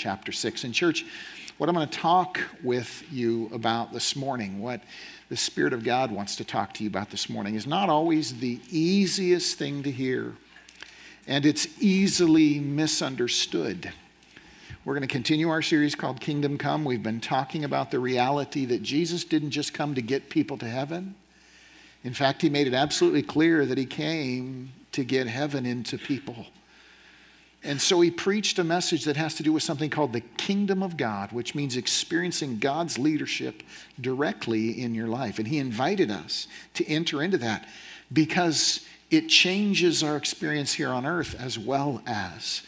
Chapter 6. In church, what I'm going to talk with you about this morning, what the Spirit of God wants to talk to you about this morning, is not always the easiest thing to hear, and it's easily misunderstood. We're going to continue our series called Kingdom Come. We've been talking about the reality that Jesus didn't just come to get people to heaven. In fact, he made it absolutely clear that he came to get heaven into people. And so he preached a message that has to do with something called the kingdom of God, which means experiencing God's leadership directly in your life. And he invited us to enter into that because it changes our experience here on earth as well as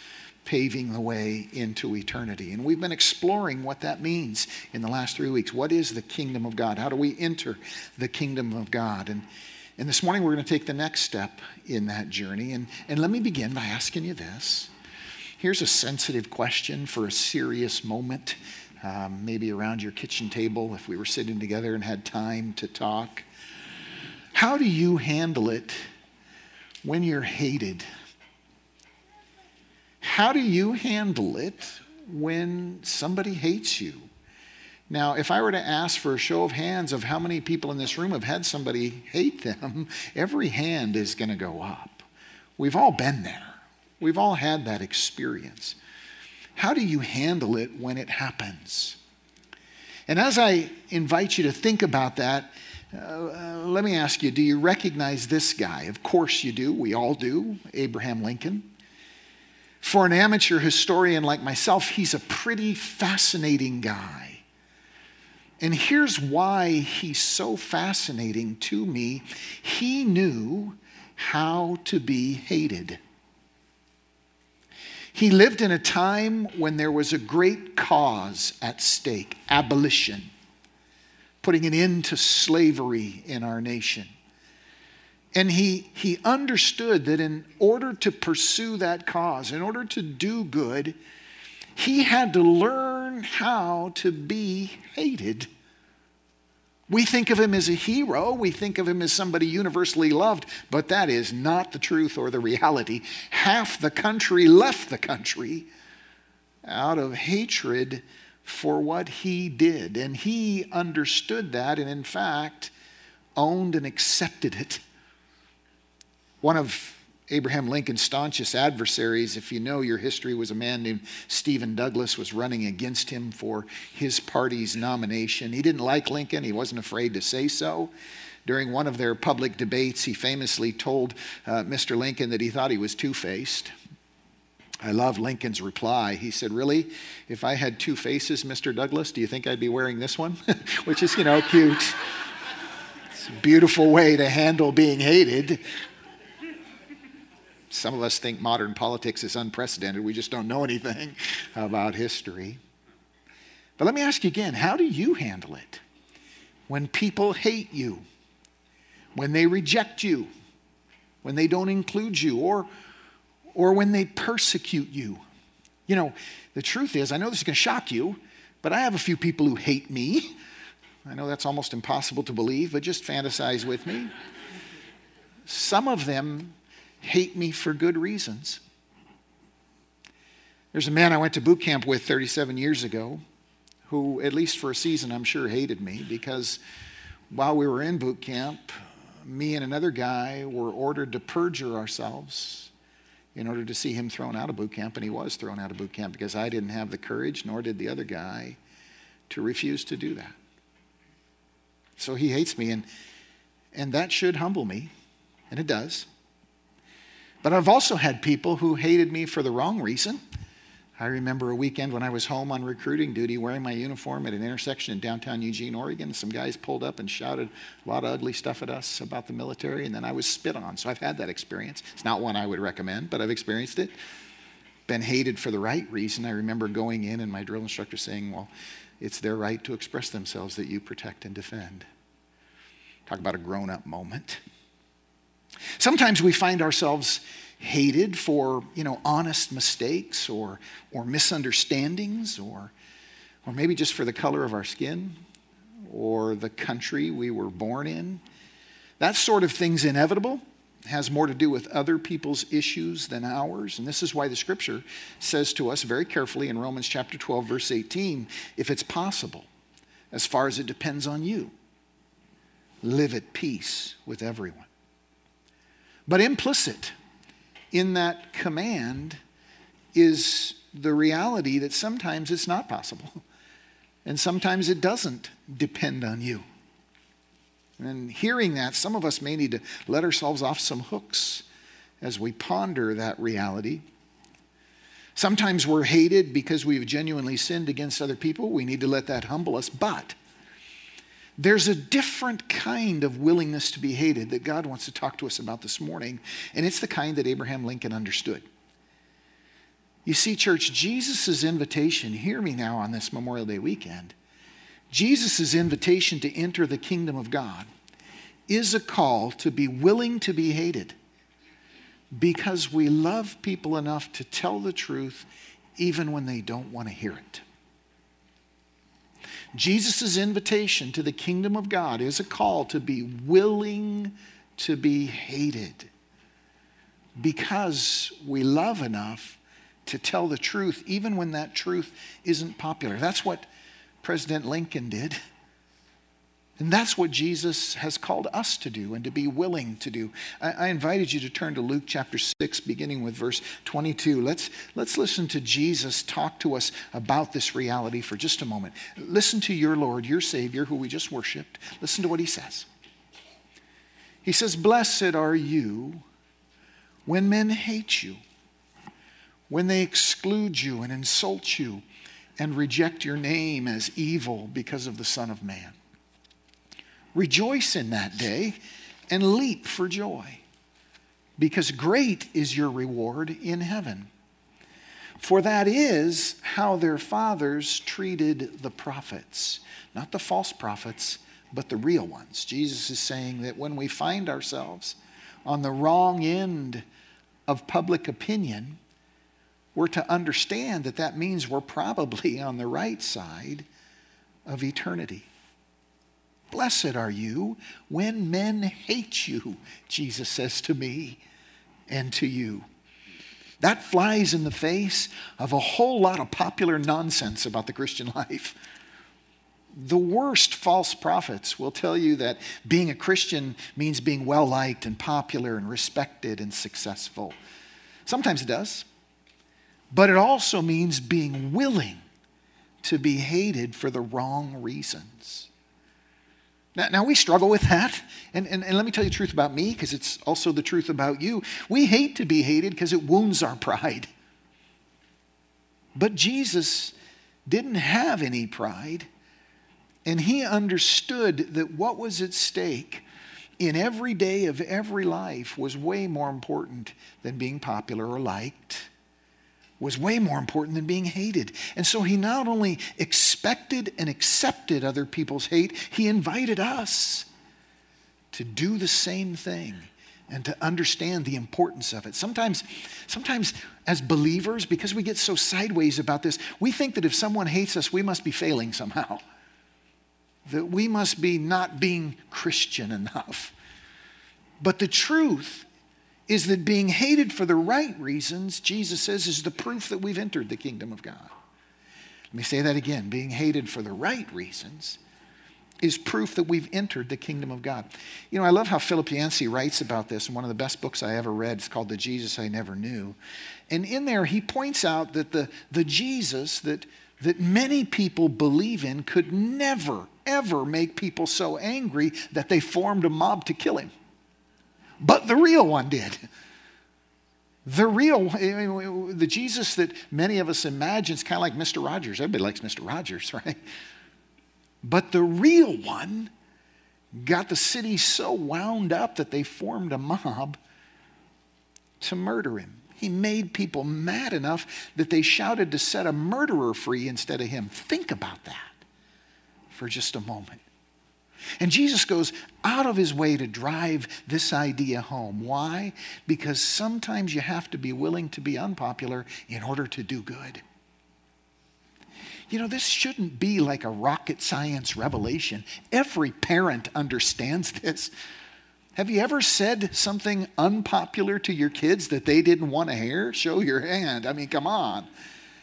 paving the way into eternity. And we've been exploring what that means in the last three weeks. What is the kingdom of God? How do we enter the kingdom of God? And, and this morning we're going to take the next step in that journey. And, and let me begin by asking you this. Here's a sensitive question for a serious moment, um, maybe around your kitchen table if we were sitting together and had time to talk. How do you handle it when you're hated? How do you handle it when somebody hates you? Now, if I were to ask for a show of hands of how many people in this room have had somebody hate them, every hand is going to go up. We've all been there, we've all had that experience. How do you handle it when it happens? And as I invite you to think about that, uh, uh, let me ask you do you recognize this guy? Of course you do. We all do. Abraham Lincoln. For an amateur historian like myself, he's a pretty fascinating guy. And here's why he's so fascinating to me he knew how to be hated. He lived in a time when there was a great cause at stake abolition, putting an end to slavery in our nation. And he, he understood that in order to pursue that cause, in order to do good, he had to learn how to be hated. We think of him as a hero, we think of him as somebody universally loved, but that is not the truth or the reality. Half the country left the country out of hatred for what he did. And he understood that and, in fact, owned and accepted it. One of Abraham Lincoln's staunchest adversaries, if you know your history, was a man named Stephen Douglas, was running against him for his party's nomination. He didn't like Lincoln, he wasn't afraid to say so. During one of their public debates, he famously told uh, Mr. Lincoln that he thought he was two faced. I love Lincoln's reply. He said, Really? If I had two faces, Mr. Douglas, do you think I'd be wearing this one? Which is, you know, cute. It's a beautiful way to handle being hated. Some of us think modern politics is unprecedented. We just don't know anything about history. But let me ask you again how do you handle it when people hate you, when they reject you, when they don't include you, or, or when they persecute you? You know, the truth is, I know this is going to shock you, but I have a few people who hate me. I know that's almost impossible to believe, but just fantasize with me. Some of them hate me for good reasons. There's a man I went to boot camp with 37 years ago who, at least for a season, I'm sure hated me because while we were in boot camp, me and another guy were ordered to perjure ourselves in order to see him thrown out of boot camp, and he was thrown out of boot camp because I didn't have the courage, nor did the other guy, to refuse to do that. So he hates me, and, and that should humble me, and it does. But I've also had people who hated me for the wrong reason. I remember a weekend when I was home on recruiting duty wearing my uniform at an intersection in downtown Eugene, Oregon. Some guys pulled up and shouted a lot of ugly stuff at us about the military, and then I was spit on. So I've had that experience. It's not one I would recommend, but I've experienced it. Been hated for the right reason. I remember going in and my drill instructor saying, Well, it's their right to express themselves that you protect and defend. Talk about a grown up moment. Sometimes we find ourselves hated for, you know, honest mistakes or, or misunderstandings or, or maybe just for the color of our skin or the country we were born in. That sort of thing's inevitable. has more to do with other people's issues than ours. And this is why the scripture says to us very carefully in Romans chapter 12, verse 18 if it's possible, as far as it depends on you, live at peace with everyone. But implicit in that command is the reality that sometimes it's not possible, and sometimes it doesn't depend on you. And hearing that, some of us may need to let ourselves off some hooks as we ponder that reality. Sometimes we're hated because we've genuinely sinned against other people. We need to let that humble us. But there's a different kind of willingness to be hated that God wants to talk to us about this morning, and it's the kind that Abraham Lincoln understood. You see, church, Jesus' invitation, hear me now on this Memorial Day weekend, Jesus' invitation to enter the kingdom of God is a call to be willing to be hated because we love people enough to tell the truth even when they don't want to hear it. Jesus' invitation to the kingdom of God is a call to be willing to be hated because we love enough to tell the truth, even when that truth isn't popular. That's what President Lincoln did. And that's what Jesus has called us to do and to be willing to do. I, I, invited you to turn to Luke chapter 6, beginning with verse 22. Let's, let's listen to Jesus talk to us about this reality for just a moment. Listen to your Lord, your Savior, who we just worshiped. Listen to what he says. He says, Blessed are you when men hate you, when they exclude you and insult you and reject your name as evil because of the Son of Man. Rejoice in that day and leap for joy, because great is your reward in heaven. For that is how their fathers treated the prophets, not the false prophets, but the real ones. Jesus is saying that when we find ourselves on the wrong end of public opinion, we're to understand that that means we're probably on the right side of eternity. Blessed are you when men hate you, Jesus says to me and to you. That flies in the face of a whole lot of popular nonsense about the Christian life. The worst false prophets will tell you that being a Christian means being well liked and popular and respected and successful. Sometimes it does, but it also means being willing to be hated for the wrong reasons. Now, now, we struggle with that. And, and, and let me tell you the truth about me, because it's also the truth about you. We hate to be hated because it wounds our pride. But Jesus didn't have any pride, and he understood that what was at stake in every day of every life was way more important than being popular or liked was way more important than being hated. And so he not only expected and accepted other people's hate, he invited us to do the same thing and to understand the importance of it. Sometimes, sometimes as believers, because we get so sideways about this, we think that if someone hates us, we must be failing somehow. That we must be not being Christian enough. But the truth is that being hated for the right reasons, Jesus says, is the proof that we've entered the kingdom of God. Let me say that again. Being hated for the right reasons is proof that we've entered the kingdom of God. You know, I love how Philip Yancey writes about this in one of the best books I ever read. It's called The Jesus I Never Knew. And in there, he points out that the, the Jesus that, that many people believe in could never, ever make people so angry that they formed a mob to kill him but the real one did. The real, I mean, the Jesus that many of us imagine is kind of like Mr. Rogers. Everybody likes Mr. Rogers, right? But the real one got the city so wound up that they formed a mob to murder him. He made people mad enough that they shouted to set a murderer free instead of him. Think about that for just a moment. And Jesus goes out of his way to drive this idea home. Why? Because sometimes you have to be willing to be unpopular in order to do good. You know, this shouldn't be like a rocket science revelation. Every parent understands this. Have you ever said something unpopular to your kids that they didn't want to hear? Show your hand. I mean, come on.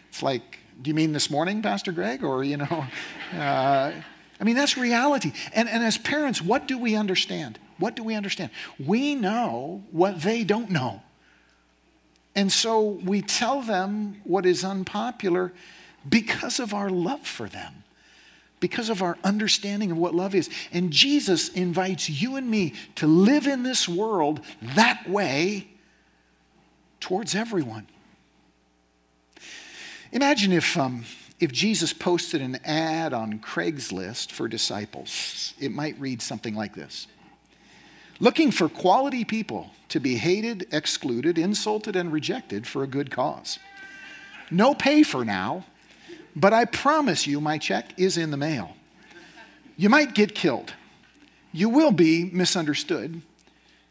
It's like, do you mean this morning, Pastor Greg? Or, you know, uh, I mean, that's reality. And, and as parents, what do we understand? What do we understand? We know what they don't know. And so we tell them what is unpopular because of our love for them because of our understanding of what love is. And Jesus invites you and me to live in this world that way towards everyone. Imagine if, um, if Jesus posted an ad on Craigslist for disciples. It might read something like this Looking for quality people to be hated, excluded, insulted, and rejected for a good cause. No pay for now but I promise you, my check is in the mail. You might get killed. You will be misunderstood.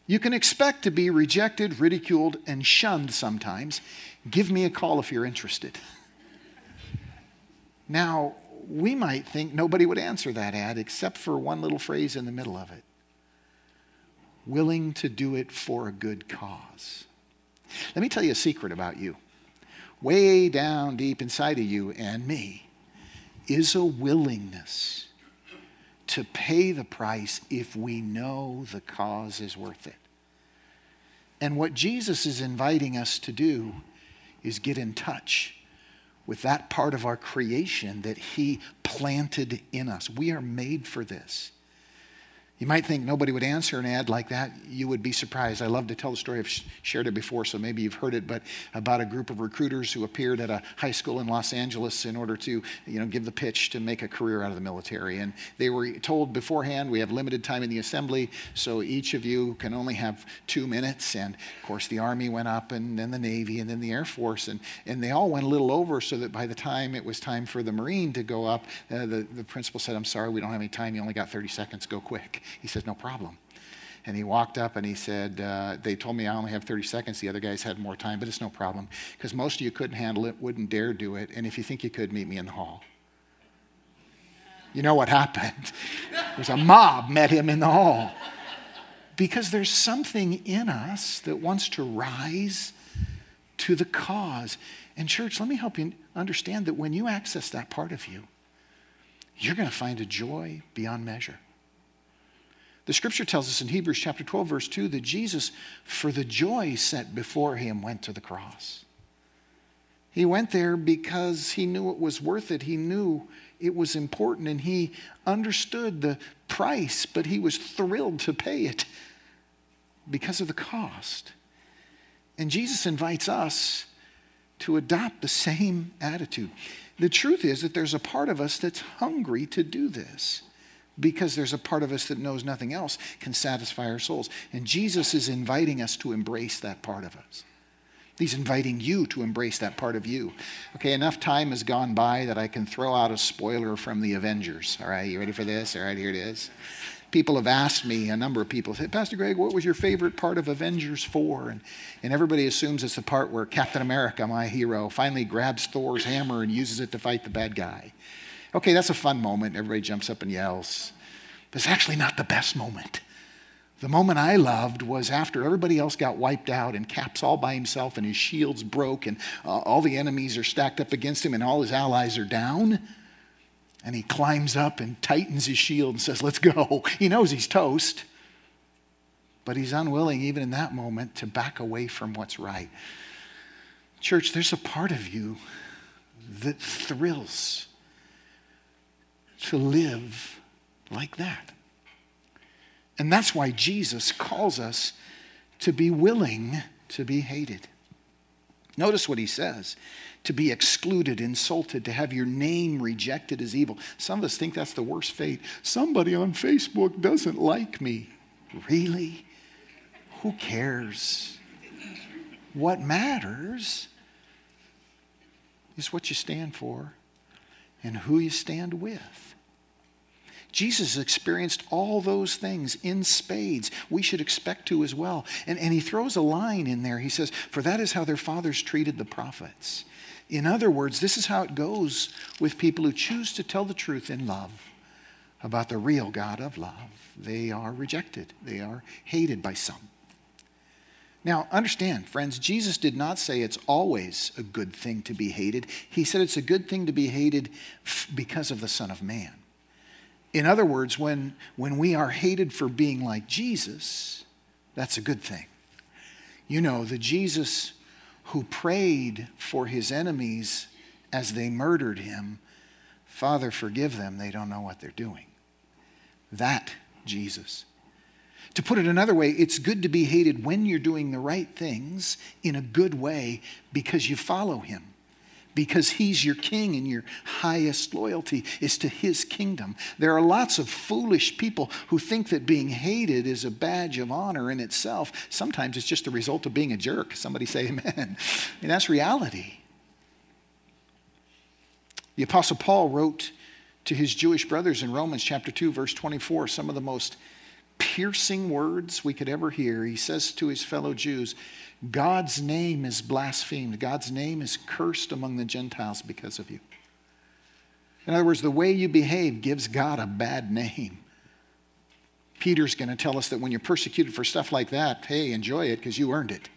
You can expect to be rejected, ridiculed, and shunned sometimes. Give me a call if you're interested. Now, we might think nobody would answer that ad except for one little phrase in the middle of it willing to do it for a good cause. Let me tell you a secret about you way down deep inside of you and me is a willingness to pay the price if we know the cause is worth it. And what Jesus is inviting us to do is get in touch with that part of our creation that He planted in us. We are made for this. You might think nobody would answer an ad like that. You would be surprised. I love to tell the story. I've shared it before, so maybe you've heard it, but about a group of recruiters who appeared at a high school in Los Angeles in order to, you know, give the pitch to make a career out of the military. And they were told beforehand, we have limited time in the assembly, so each of you can only have two minutes. And of course, the Army went up, and then the Navy, and then the Air Force, and, and they all went a little over so that by the time it was time for the Marine to go up, uh, the, the principal said, I'm sorry, we don't have any time. You only got 30 seconds. Go quick. He says, No problem. And he walked up and he said, uh, They told me I only have 30 seconds. The other guys had more time, but it's no problem because most of you couldn't handle it, wouldn't dare do it. And if you think you could, meet me in the hall. You know what happened? There's a mob met him in the hall because there's something in us that wants to rise to the cause. And, church, let me help you understand that when you access that part of you, you're going to find a joy beyond measure. The scripture tells us in Hebrews chapter 12, verse 2, that Jesus, for the joy set before him, went to the cross. He went there because he knew it was worth it. He knew it was important and he understood the price, but he was thrilled to pay it because of the cost. And Jesus invites us to adopt the same attitude. The truth is that there's a part of us that's hungry to do this because there's a part of us that knows nothing else can satisfy our souls. And Jesus is inviting us to embrace that part of us. He's inviting you to embrace that part of you. Okay, enough time has gone by that I can throw out a spoiler from the Avengers. All right, you ready for this? All right, here it is. People have asked me, a number of people, said, Pastor Greg, what was your favorite part of Avengers 4? And, and everybody assumes it's the part where Captain America, my hero, finally grabs Thor's hammer and uses it to fight the bad guy. Okay, that's a fun moment. Everybody jumps up and yells. But it's actually not the best moment. The moment I loved was after everybody else got wiped out and Cap's all by himself and his shield's broke and uh, all the enemies are stacked up against him and all his allies are down. And he climbs up and tightens his shield and says, Let's go. He knows he's toast, but he's unwilling, even in that moment, to back away from what's right. Church, there's a part of you that thrills to live like that. And that's why Jesus calls us to be willing to be hated. Notice what he says to be excluded, insulted, to have your name rejected as evil. Some of us think that's the worst fate. Somebody on Facebook doesn't like me. Really? Who cares? What matters is what you stand for and who you stand with. Jesus experienced all those things in spades. We should expect to as well. And, and he throws a line in there. He says, For that is how their fathers treated the prophets. In other words, this is how it goes with people who choose to tell the truth in love. about the real God of love, they are rejected, they are hated by some. Now, understand, friends, Jesus did not say it's always a good thing to be hated. He said it's a good thing to be hated because of the Son of Man. In other words, when, when we are hated for being like Jesus, that's a good thing. You know, the Jesus who prayed for his enemies as they murdered him, Father, forgive them, they don't know what they're doing. That Jesus. To put it another way, it's good to be hated when you're doing the right things in a good way because you follow him. Because he's your king and your highest loyalty is to his kingdom. There are lots of foolish people who think that being hated is a badge of honor in itself. Sometimes it's just the result of being a jerk. Somebody say amen. And that's reality. The Apostle Paul wrote to his Jewish brothers in Romans chapter 2, verse 24, some of the most piercing words we could ever hear. He says to his fellow Jews, God's name is blasphemed. God's name is cursed among the Gentiles because of you. In other words, the way you behave gives God a bad name. Peter's going to tell us that when you're persecuted for stuff like that, hey, enjoy it because you earned it.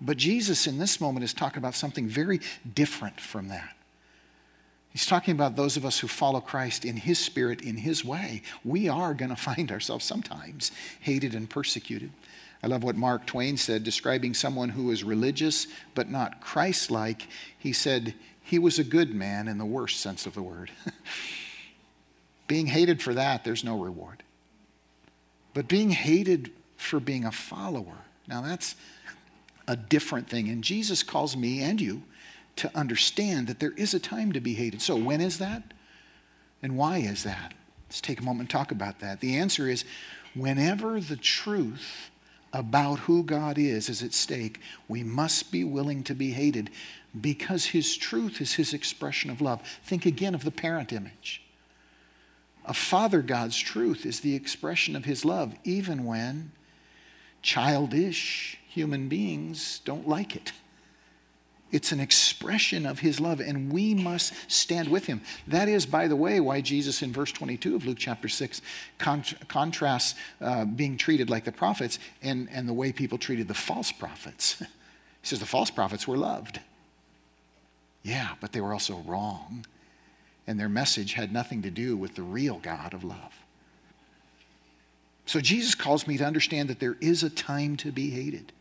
But Jesus in this moment is talking about something very different from that. He's talking about those of us who follow Christ in His Spirit, in His way. We are going to find ourselves sometimes hated and persecuted. I love what Mark Twain said, describing someone who was religious but not Christ like. He said, He was a good man in the worst sense of the word. being hated for that, there's no reward. But being hated for being a follower, now that's a different thing. And Jesus calls me and you to understand that there is a time to be hated. So, when is that? And why is that? Let's take a moment and talk about that. The answer is whenever the truth about who God is is at stake, we must be willing to be hated because His truth is His expression of love. Think again of the parent image. A Father God's truth is the expression of His love, even when childish human beings don't like it. It's an expression of his love, and we must stand with him. That is, by the way, why Jesus in verse 22 of Luke chapter 6 cont- contrasts uh, being treated like the prophets and, and the way people treated the false prophets. he says the false prophets were loved. Yeah, but they were also wrong, and their message had nothing to do with the real God of love. So Jesus calls me to understand that there is a time to be hated.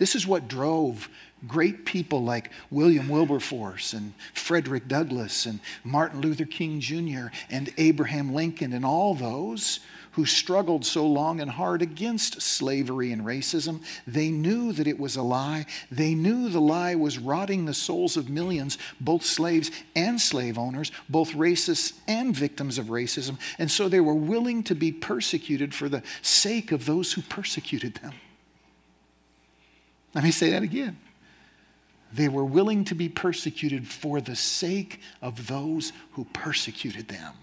This is what drove great people like William Wilberforce and Frederick Douglass and Martin Luther King Jr. and Abraham Lincoln and all those who struggled so long and hard against slavery and racism. They knew that it was a lie. They knew the lie was rotting the souls of millions, both slaves and slave owners, both racists and victims of racism. And so they were willing to be persecuted for the sake of those who persecuted them. Let me say that again. They were willing to be persecuted for the sake of those who persecuted them,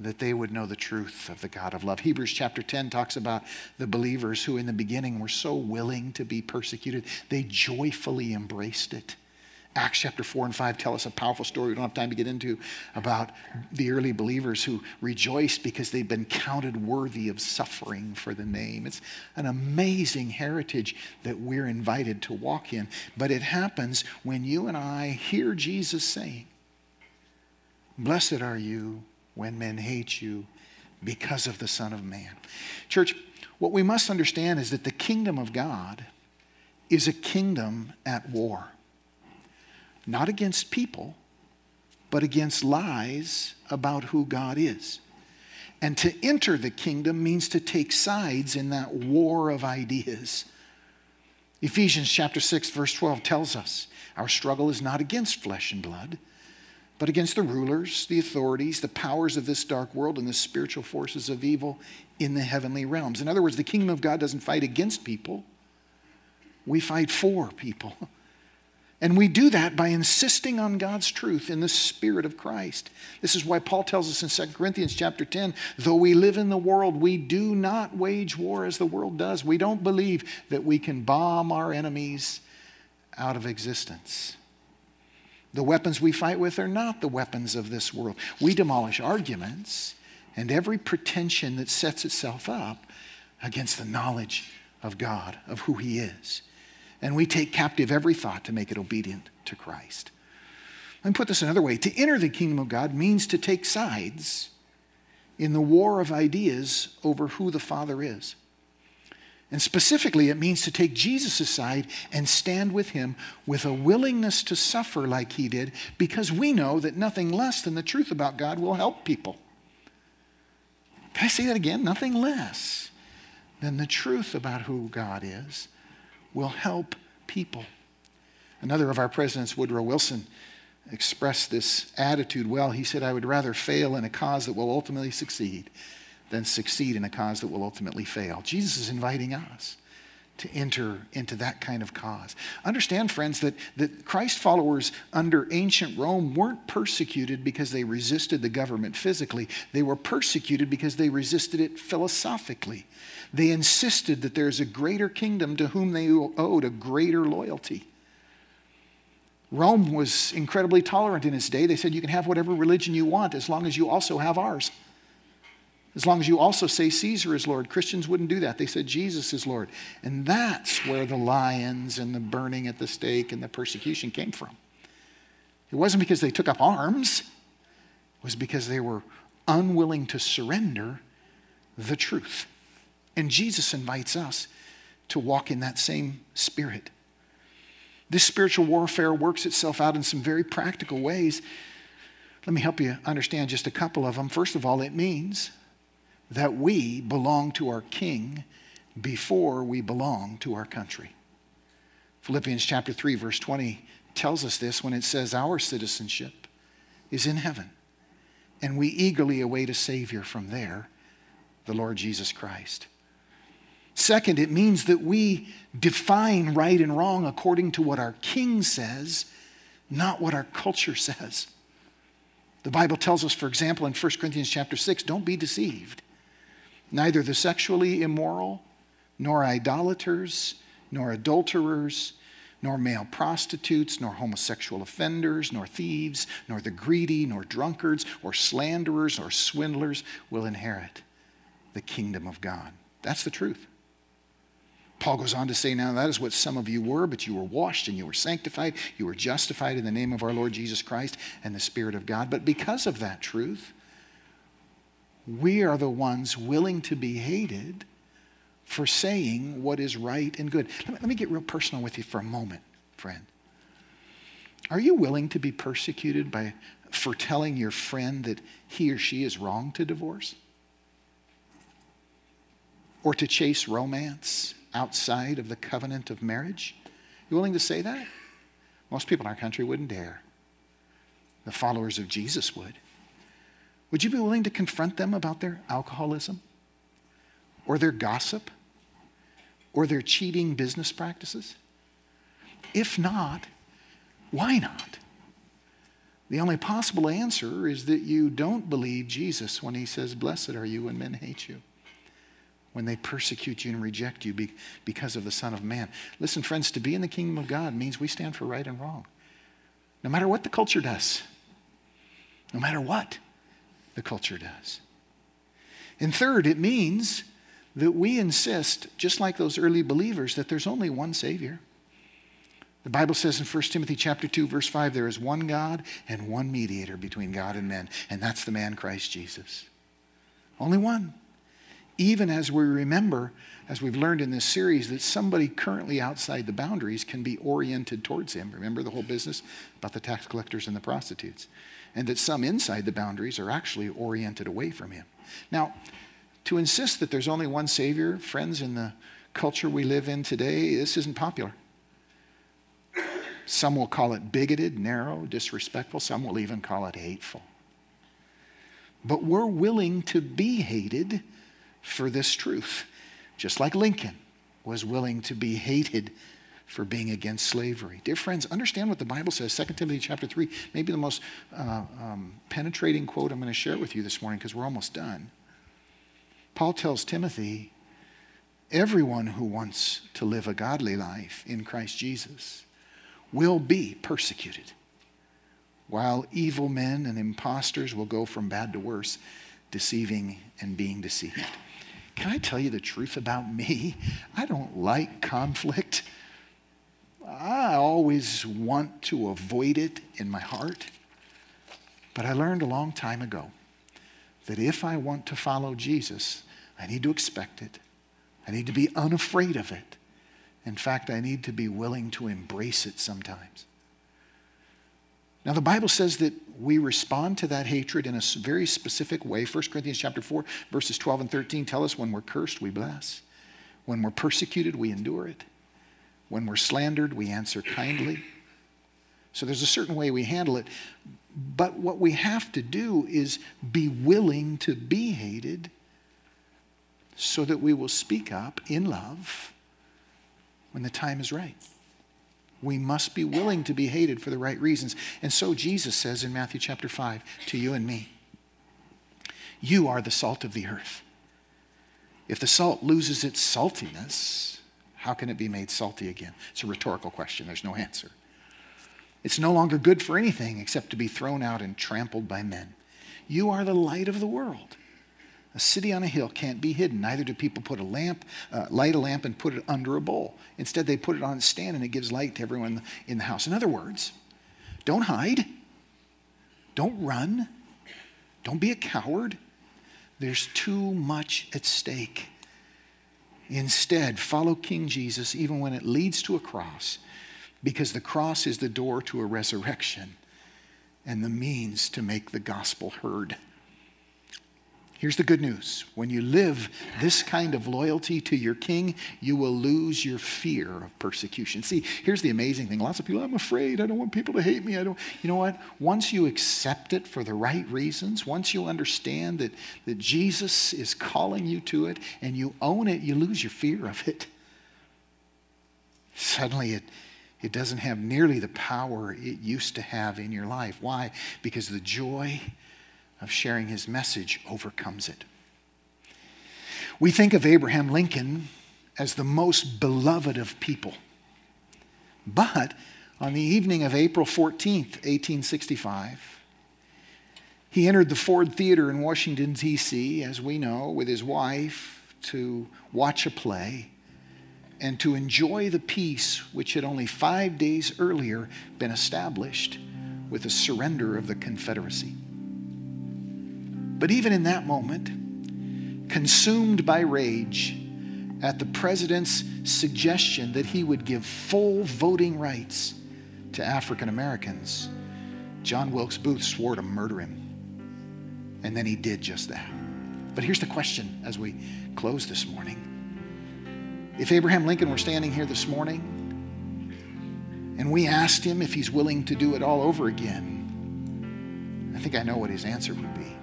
that they would know the truth of the God of love. Hebrews chapter 10 talks about the believers who, in the beginning, were so willing to be persecuted, they joyfully embraced it. Acts chapter 4 and 5 tell us a powerful story we don't have time to get into about the early believers who rejoiced because they've been counted worthy of suffering for the name. It's an amazing heritage that we're invited to walk in. But it happens when you and I hear Jesus saying, Blessed are you when men hate you because of the Son of Man. Church, what we must understand is that the kingdom of God is a kingdom at war not against people, but against lies about who God is. And to enter the kingdom means to take sides in that war of ideas. Ephesians chapter 6 verse 12 tells us our struggle is not against flesh and blood, but against the rulers, the authorities, the powers of this dark world and the spiritual forces of evil in the heavenly realms. In other words, the kingdom of God doesn't fight against people. We fight for people. And we do that by insisting on God's truth in the spirit of Christ. This is why Paul tells us in 2 Corinthians chapter 10, though we live in the world, we do not wage war as the world does. We don't believe that we can bomb our enemies out of existence. The weapons we fight with are not the weapons of this world. We demolish arguments and every pretension that sets itself up against the knowledge of God, of who He is. And we take captive every thought to make it obedient to Christ. Let me put this another way to enter the kingdom of God means to take sides in the war of ideas over who the Father is. And specifically, it means to take Jesus aside and stand with him with a willingness to suffer like he did, because we know that nothing less than the truth about God will help people. Can I say that again? Nothing less than the truth about who God is will help people. Another of our presidents, Woodrow Wilson, expressed this attitude well. He said, I would rather fail in a cause that will ultimately succeed than succeed in a cause that will ultimately fail. Jesus is inviting us to enter into that kind of cause. Understand, friends, that, that Christ followers under ancient Rome weren't persecuted because they resisted the government physically, they were persecuted because they resisted it philosophically. They insisted that there's a greater kingdom to whom they owed a greater loyalty. Rome was incredibly tolerant in its day. They said you can have whatever religion you want as long as you also have ours. As long as you also say Caesar is Lord. Christians wouldn't do that. They said Jesus is Lord. And that's where the lions and the burning at the stake and the persecution came from. It wasn't because they took up arms, it was because they were unwilling to surrender the truth. And Jesus invites us to walk in that same spirit. This spiritual warfare works itself out in some very practical ways. Let me help you understand just a couple of them. First of all, it means that we belong to our King before we belong to our country. Philippians chapter 3, verse 20 tells us this when it says, Our citizenship is in heaven, and we eagerly await a Savior from there, the Lord Jesus Christ. Second, it means that we define right and wrong according to what our King says, not what our culture says. The Bible tells us, for example, in 1 Corinthians chapter 6, don't be deceived. Neither the sexually immoral, nor idolaters, nor adulterers, nor male prostitutes, nor homosexual offenders, nor thieves, nor the greedy, nor drunkards, or slanderers, or swindlers will inherit the kingdom of God. That's the truth. Paul goes on to say, Now that is what some of you were, but you were washed and you were sanctified, you were justified in the name of our Lord Jesus Christ and the Spirit of God. But because of that truth, we are the ones willing to be hated for saying what is right and good. Let me, let me, get real personal with you for a moment, friend. Are you willing to be persecuted by, for telling your friend that he or she is wrong to divorce? Or to chase romance outside of the covenant of marriage? You willing to say that? Most people in our country wouldn't dare. The followers of Jesus would. Would you be willing to confront them about their alcoholism or their gossip or their cheating business practices? If not, why not? The only possible answer is that you don't believe Jesus when he says, Blessed are you when men hate you, when they persecute you and reject you because of the Son of Man. Listen, friends, to be in the kingdom of God means we stand for right and wrong. No matter what the culture does, no matter what the culture does. And third, it means that we insist, just like those early believers, that there's only one Savior. The Bible says in 1 Timothy chapter 2 verse 5 there is one God and one mediator between God and men and that's the man Christ Jesus. Only one. Even as we remember as we've learned in this series that somebody currently outside the boundaries can be oriented towards him. Remember the whole business about the tax collectors and the prostitutes and that some inside the boundaries are actually oriented away from Him. Now, to insist that there's only one Savior, friends, in the culture we live in today, this isn't popular. Some will call it bigoted, narrow, disrespectful. Some will even call it hateful. But we're willing to be hated for this truth, just like Lincoln was willing to be hated for being against slavery. Dear friends, understand what the Bible says. 2 Timothy chapter 3, maybe the most uh, um, penetrating quote I'm going to share with you this morning because we're almost done. Paul tells Timothy, everyone who wants to live a godly life in Christ Jesus will be persecuted. while evil men and impostors will go from bad to worse, deceiving and being deceived. Can I tell you the truth about me? I don't like conflict. I always want to avoid it in my heart. But I learned a long time ago that if I want to follow Jesus, I need to expect it. I need to be unafraid of it. In fact, I need to be willing to embrace it sometimes. Now, the Bible says that we respond to that hatred in a very specific way. 1 Corinthians chapter 4, verses 12 and 13 tell us when we're cursed, we bless. When we're persecuted, we endure it. When we're slandered, we answer kindly. So there's a certain way we handle it. But what we have to do is be willing to be hated so that we will speak up in love when the time is right. We must be willing to be hated for the right reasons. And so Jesus says in Matthew chapter 5 to you and me You are the salt of the earth. If the salt loses its saltiness, how can it be made salty again? It's a rhetorical question, there's no answer. It's no longer good for anything except to be thrown out and trampled by men. You are the light of the world. A city on a hill can't be hidden. Neither do people put a lamp, uh, light a lamp and put it under a bowl. Instead, they put it on a stand and it gives light to everyone in the house. In other words, don't hide, don't run, don't be a coward. There's too much at stake. Instead, follow King Jesus even when it leads to a cross, because the cross is the door to a resurrection and the means to make the gospel heard. Here's the good news when you live this kind of loyalty to your king, you will lose your fear of persecution. See, here's the amazing thing lots of people, I'm afraid, I don't want people to hate me. I don't, you know what? Once you accept it for the right reasons, once you understand that, that Jesus is calling you to it and you own it, you lose your fear of it. Suddenly it, it doesn't have nearly the power it used to have in your life. Why? Because the joy of sharing his message overcomes it. We think of Abraham Lincoln as the most beloved of people. But on the evening of April 14th, 1865, he entered the Ford Theater in Washington, D.C., as we know, with his wife to watch a play and to enjoy the peace which had only five days earlier been established with the surrender of the Confederacy. But even in that moment, consumed by rage at the president's suggestion that he would give full voting rights to African Americans, John Wilkes Booth swore to murder him. And then he did just that. But here's the question as we close this morning. If Abraham Lincoln were standing here this morning and we asked him if he's willing to do it all over again, I think I know what his answer would be.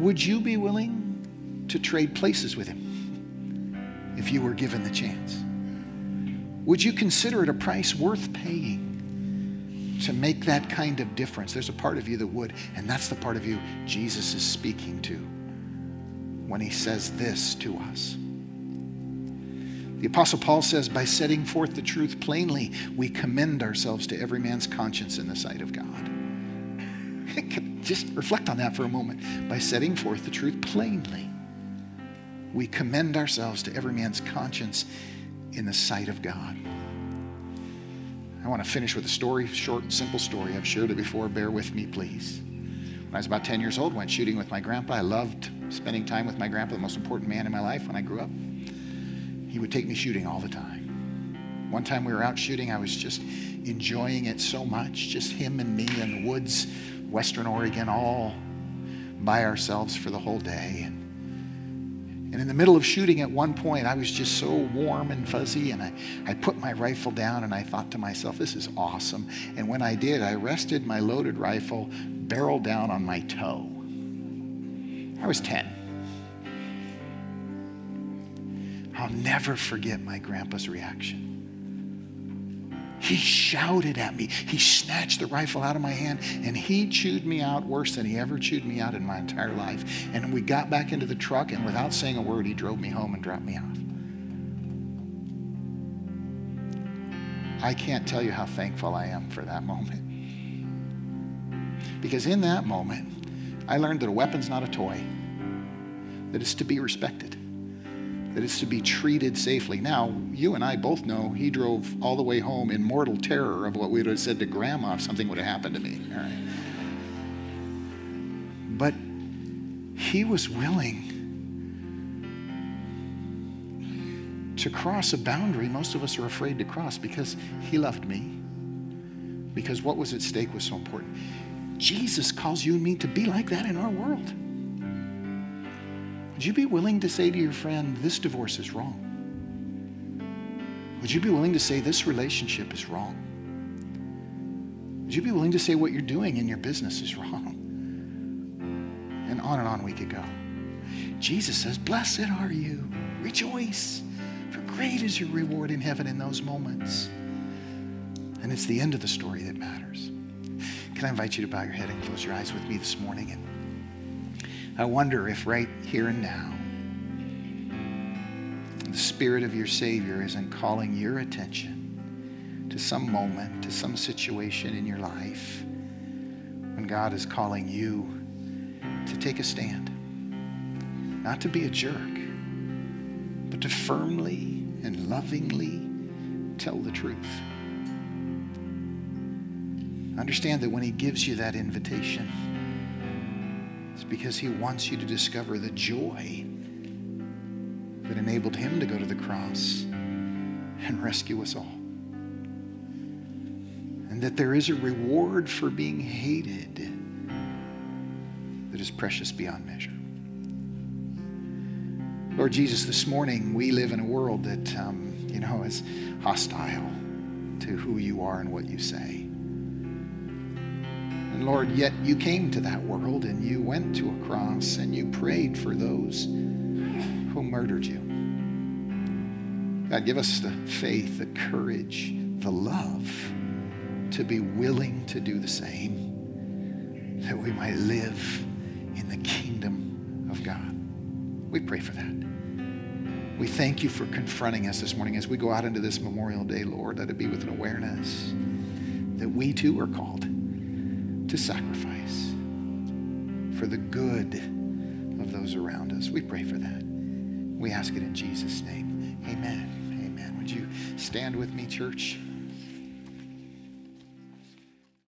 Would you be willing to trade places with him if you were given the chance? Would you consider it a price worth paying to make that kind of difference? There's a part of you that would, and that's the part of you Jesus is speaking to when he says this to us. The Apostle Paul says, by setting forth the truth plainly, we commend ourselves to every man's conscience in the sight of God. Just reflect on that for a moment. By setting forth the truth plainly, we commend ourselves to every man's conscience in the sight of God. I want to finish with a story, short and simple story. I've shared it before. Bear with me, please. When I was about 10 years old, went shooting with my grandpa. I loved spending time with my grandpa, the most important man in my life when I grew up. He would take me shooting all the time. One time we were out shooting, I was just enjoying it so much, just him and me in the woods Western Oregon all by ourselves for the whole day. And, and in the middle of shooting at one point, I was just so warm and fuzzy, and I, I put my rifle down and I thought to myself, this is awesome. And when I did, I rested my loaded rifle barrel down on my toe. I was 10. I'll never forget my grandpa's reaction. He shouted at me. He snatched the rifle out of my hand and he chewed me out worse than he ever chewed me out in my entire life. And we got back into the truck, and without saying a word, he drove me home and dropped me off. I can't tell you how thankful I am for that moment. Because in that moment, I learned that a weapon's not a toy, that it's to be respected, that it's to be treated safely. Now, you and I both know he drove all the way home in mortal terror of what we would have said to grandma if something would have happened to me. All right. But he was willing to cross a boundary most of us are afraid to cross because he loved me, because what was at stake was so important. Jesus calls you and me to be like that in our world. Would you be willing to say to your friend, this divorce is wrong? Would you be willing to say this relationship is wrong? Would you be willing to say what you're doing in your business is wrong? And on and on we could go. Jesus says, Blessed are you, rejoice, for great is your reward in heaven in those moments. And it's the end of the story that matters. Can I invite you to bow your head and close your eyes with me this morning? I wonder if right here and now, the Spirit of your Savior isn't calling your attention to some moment, to some situation in your life, when God is calling you to take a stand. Not to be a jerk, but to firmly and lovingly tell the truth. Understand that when He gives you that invitation, because He wants you to discover the joy that enabled Him to go to the cross and rescue us all. And that there is a reward for being hated that is precious beyond measure. Lord Jesus, this morning we live in a world that, um, you know, is hostile to who you are and what you say. And Lord, yet you came to that world and you went to a cross and you prayed for those who murdered you. God, give us the faith, the courage, the love to be willing to do the same, that we might live in the kingdom of God. We pray for that. We thank you for confronting us this morning as we go out into this Memorial Day, Lord. Let it be with an awareness that we too are called to sacrifice for the good of those around us. We pray for that. We ask it in Jesus' name. Amen. Amen. Would you stand with me, church?